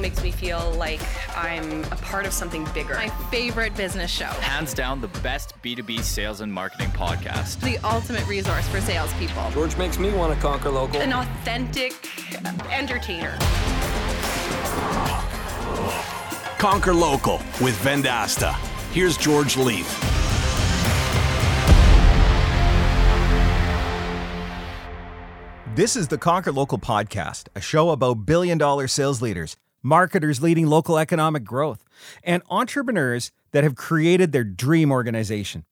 makes me feel like I'm a part of something bigger. My favorite business show. Hands down, the best B2B sales and marketing podcast. The ultimate resource for salespeople. George makes me want to conquer local. An authentic entertainer. Conquer Local with Vendasta. Here's George Leith. This is the Conquer Local podcast, a show about billion dollar sales leaders, marketers leading local economic growth, and entrepreneurs that have created their dream organization.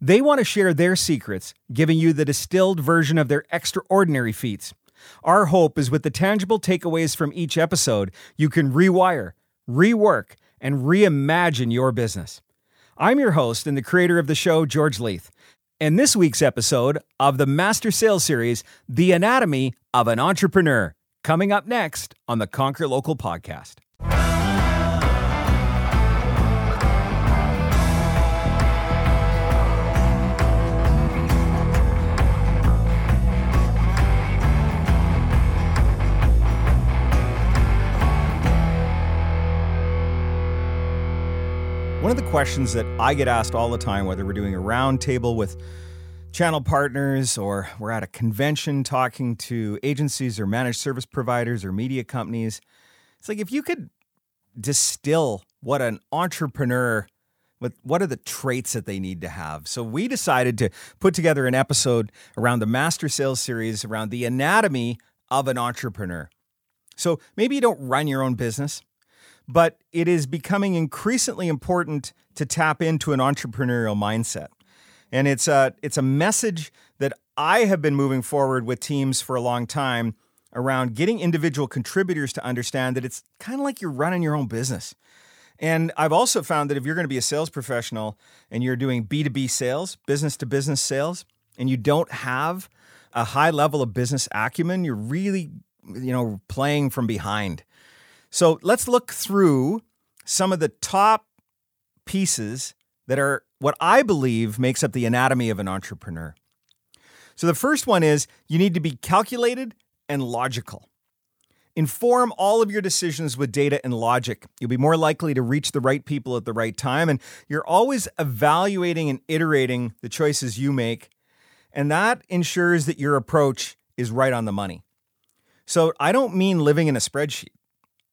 They want to share their secrets, giving you the distilled version of their extraordinary feats. Our hope is with the tangible takeaways from each episode, you can rewire, rework, and reimagine your business. I'm your host and the creator of the show, George Leith. And this week's episode of the Master Sales Series, The Anatomy of an Entrepreneur, coming up next on the Conquer Local podcast. One of the questions that I get asked all the time, whether we're doing a roundtable with channel partners or we're at a convention talking to agencies or managed service providers or media companies, it's like if you could distill what an entrepreneur what what are the traits that they need to have. So we decided to put together an episode around the Master Sales series around the anatomy of an entrepreneur. So maybe you don't run your own business but it is becoming increasingly important to tap into an entrepreneurial mindset. And it's a, it's a message that I have been moving forward with teams for a long time around getting individual contributors to understand that it's kind of like you're running your own business. And I've also found that if you're going to be a sales professional and you're doing B2B sales, business to business sales, and you don't have a high level of business acumen, you're really, you know, playing from behind. So let's look through some of the top pieces that are what I believe makes up the anatomy of an entrepreneur. So the first one is you need to be calculated and logical. Inform all of your decisions with data and logic. You'll be more likely to reach the right people at the right time, and you're always evaluating and iterating the choices you make. And that ensures that your approach is right on the money. So I don't mean living in a spreadsheet.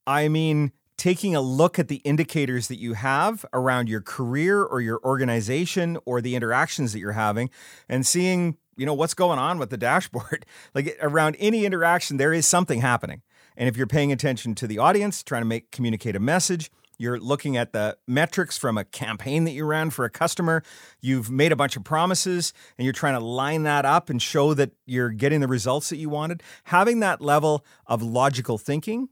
I mean taking a look at the indicators that you have around your career or your organization or the interactions that you're having and seeing, you know, what's going on with the dashboard. like around any interaction there is something happening. And if you're paying attention to the audience, trying to make communicate a message, you're looking at the metrics from a campaign that you ran for a customer. You've made a bunch of promises and you're trying to line that up and show that you're getting the results that you wanted. Having that level of logical thinking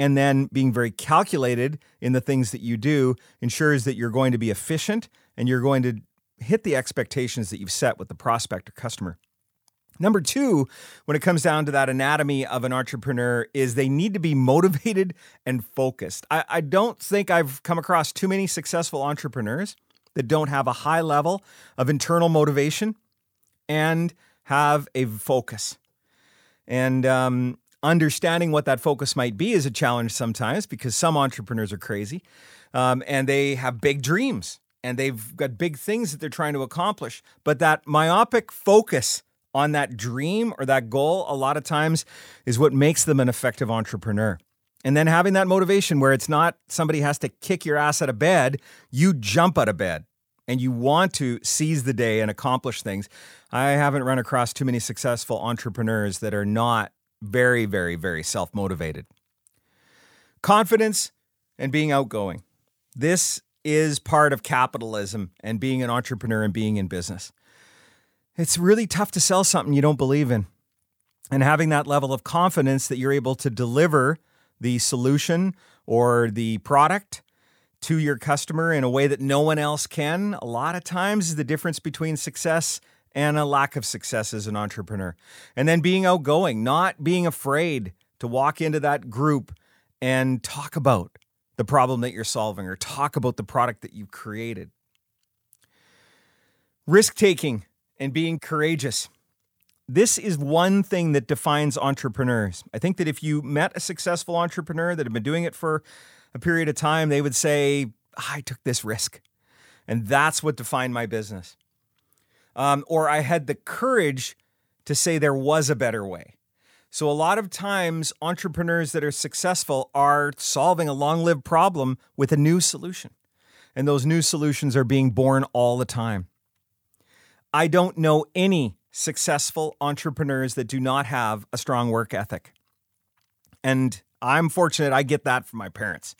and then being very calculated in the things that you do ensures that you're going to be efficient and you're going to hit the expectations that you've set with the prospect or customer. Number two, when it comes down to that anatomy of an entrepreneur, is they need to be motivated and focused. I, I, don't think I've come across too many successful entrepreneurs that don't have a high level of internal motivation and have a focus. And um, understanding what that focus might be is a challenge sometimes because some entrepreneurs are crazy um, and they have big dreams and they've got big things that they're trying to accomplish. But that myopic focus on that dream or that goal, a lot of times, is what makes them an effective entrepreneur. And then having that motivation where it's not somebody has to kick your ass out of bed, you jump out of bed and you want to seize the day and accomplish things. I haven't run across too many successful entrepreneurs that are not very, very, very self motivated. Confidence and being outgoing. This is part of capitalism and being an entrepreneur and being in business. It's really tough to sell something you don't believe in. And having that level of confidence that you're able to deliver the solution or the product to your customer in a way that no one else can, a lot of times is the difference between success and a lack of success as an entrepreneur. And then being outgoing, not being afraid to walk into that group and talk about the problem that you're solving or talk about the product that you've created. Risk taking and being courageous. this is one thing that defines entrepreneurs. I think that if you met a successful entrepreneur that had been doing it for a period of time, they would say, I took this risk. And that's what defined my business. Um, or I had the courage to say there was a better way. So, a lot of times, entrepreneurs that are successful are solving a long lived problem with a new solution. And those new solutions are being born all the time. I don't know any successful entrepreneurs that do not have a strong work ethic. And I'm fortunate I get that from my parents.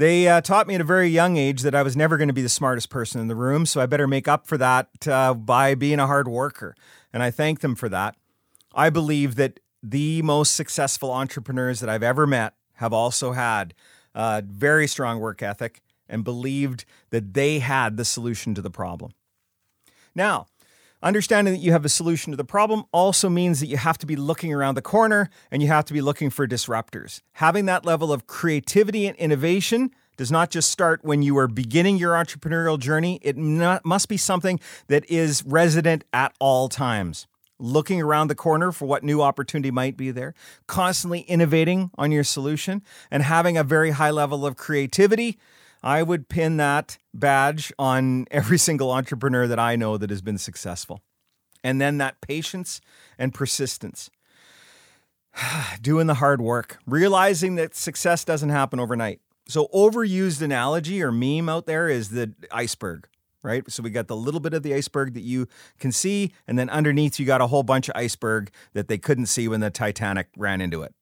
They uh, taught me at a very young age that I was never going to be the smartest person in the room, so I better make up for that uh, by being a hard worker. And I thank them for that. I believe that the most successful entrepreneurs that I've ever met have also had a very strong work ethic and believed that they had the solution to the problem. Now, understanding that you have a solution to the problem also means that you have to be looking around the corner and you have to be looking for disruptors. Having that level of creativity and innovation does not just start when you are beginning your entrepreneurial journey, it must be something that is resident at all times looking around the corner for what new opportunity might be there, constantly innovating on your solution, and having a very high level of creativity. I would pin that badge on every single entrepreneur that I know that has been successful. And then that patience and persistence. Doing the hard work, realizing that success doesn't happen overnight. So, overused analogy or meme out there is the iceberg right? So we got the little bit of the iceberg that you can see, and then underneath you got a whole bunch of iceberg that they couldn't see when the Titanic ran into it.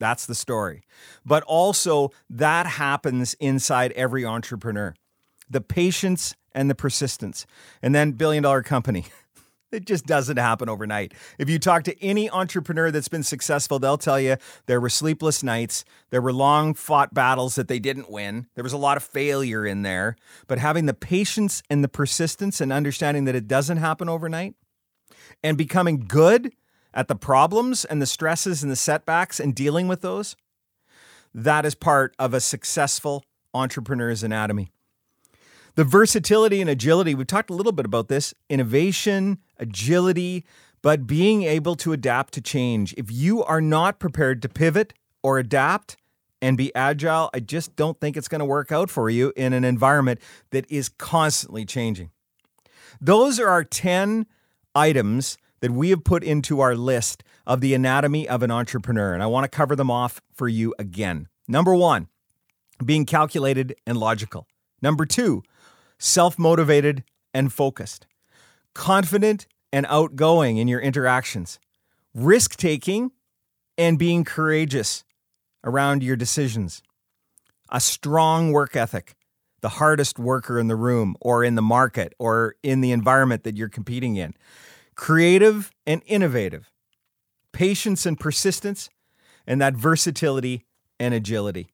That's the story. But also, that happens inside every entrepreneur the patience and the persistence. And then, billion dollar company. It just doesn't happen overnight. If you talk to any entrepreneur that's been successful, they'll tell you there were sleepless nights, there were long fought battles that they didn't win, there was a lot of failure in there. But having the patience and the persistence and understanding that it doesn't happen overnight and becoming good at the problems and the stresses and the setbacks and dealing with those, that is part of a successful entrepreneur's anatomy. The versatility and agility, we've talked a little bit about this innovation, agility, but being able to adapt to change. If you are not prepared to pivot or adapt and be agile, I just don't think it's going to work out for you in an environment that is constantly changing. Those are our 10 items that we have put into our list of the anatomy of an entrepreneur, and I want to cover them off for you again. Number one, being calculated and logical. Number two, self motivated and focused, confident and outgoing in your interactions, risk taking and being courageous around your decisions, a strong work ethic, the hardest worker in the room or in the market or in the environment that you're competing in, creative and innovative, patience and persistence, and that versatility and agility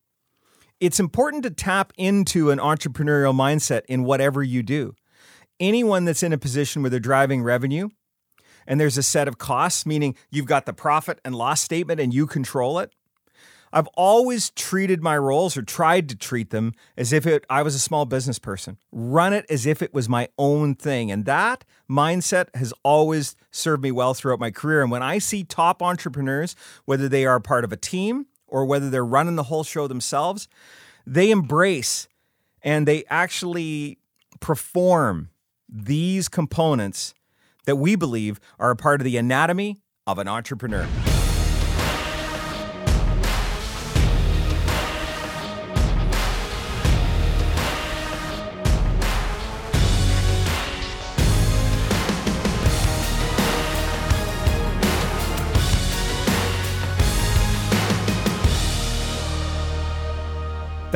it's important to tap into an entrepreneurial mindset in whatever you do. Anyone that's in a position where they're driving revenue and there's a set of costs, meaning you've got the profit and loss statement and you control it. I've always treated my roles or tried to treat them as if it, I was a small business person, run it as if it was my own thing. And that mindset has always served me well throughout my career. And when I see top entrepreneurs, whether they are part of a team or whether they're running the whole show themselves, they embrace and they actually perform these components that we believe are a part of the anatomy of an entrepreneur.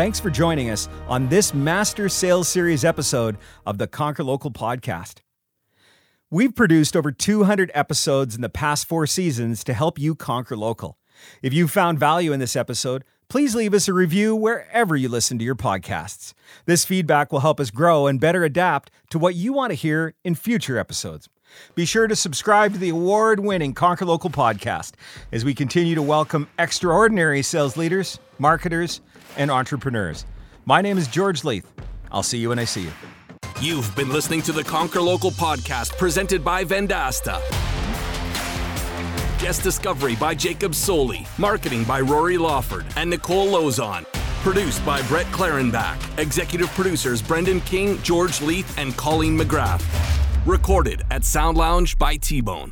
Thanks for joining us on this Master Sales Series episode of the Conquer Local podcast. We've produced over 200 episodes in the past four seasons to help you conquer local. If you found value in this episode, please leave us a review wherever you listen to your podcasts. This feedback will help us grow and better adapt to what you want to hear in future episodes. Be sure to subscribe to the award winning Conquer Local podcast as we continue to welcome extraordinary sales leaders, marketers, and entrepreneurs. My name is George Leith. I'll see you when I see you. You've been listening to the Conquer Local podcast presented by Vendasta. Guest discovery by Jacob Soley. Marketing by Rory Lawford and Nicole Lozon. Produced by Brett Clarenbach. Executive producers Brendan King, George Leith, and Colleen McGrath. Recorded at Sound Lounge by T Bone.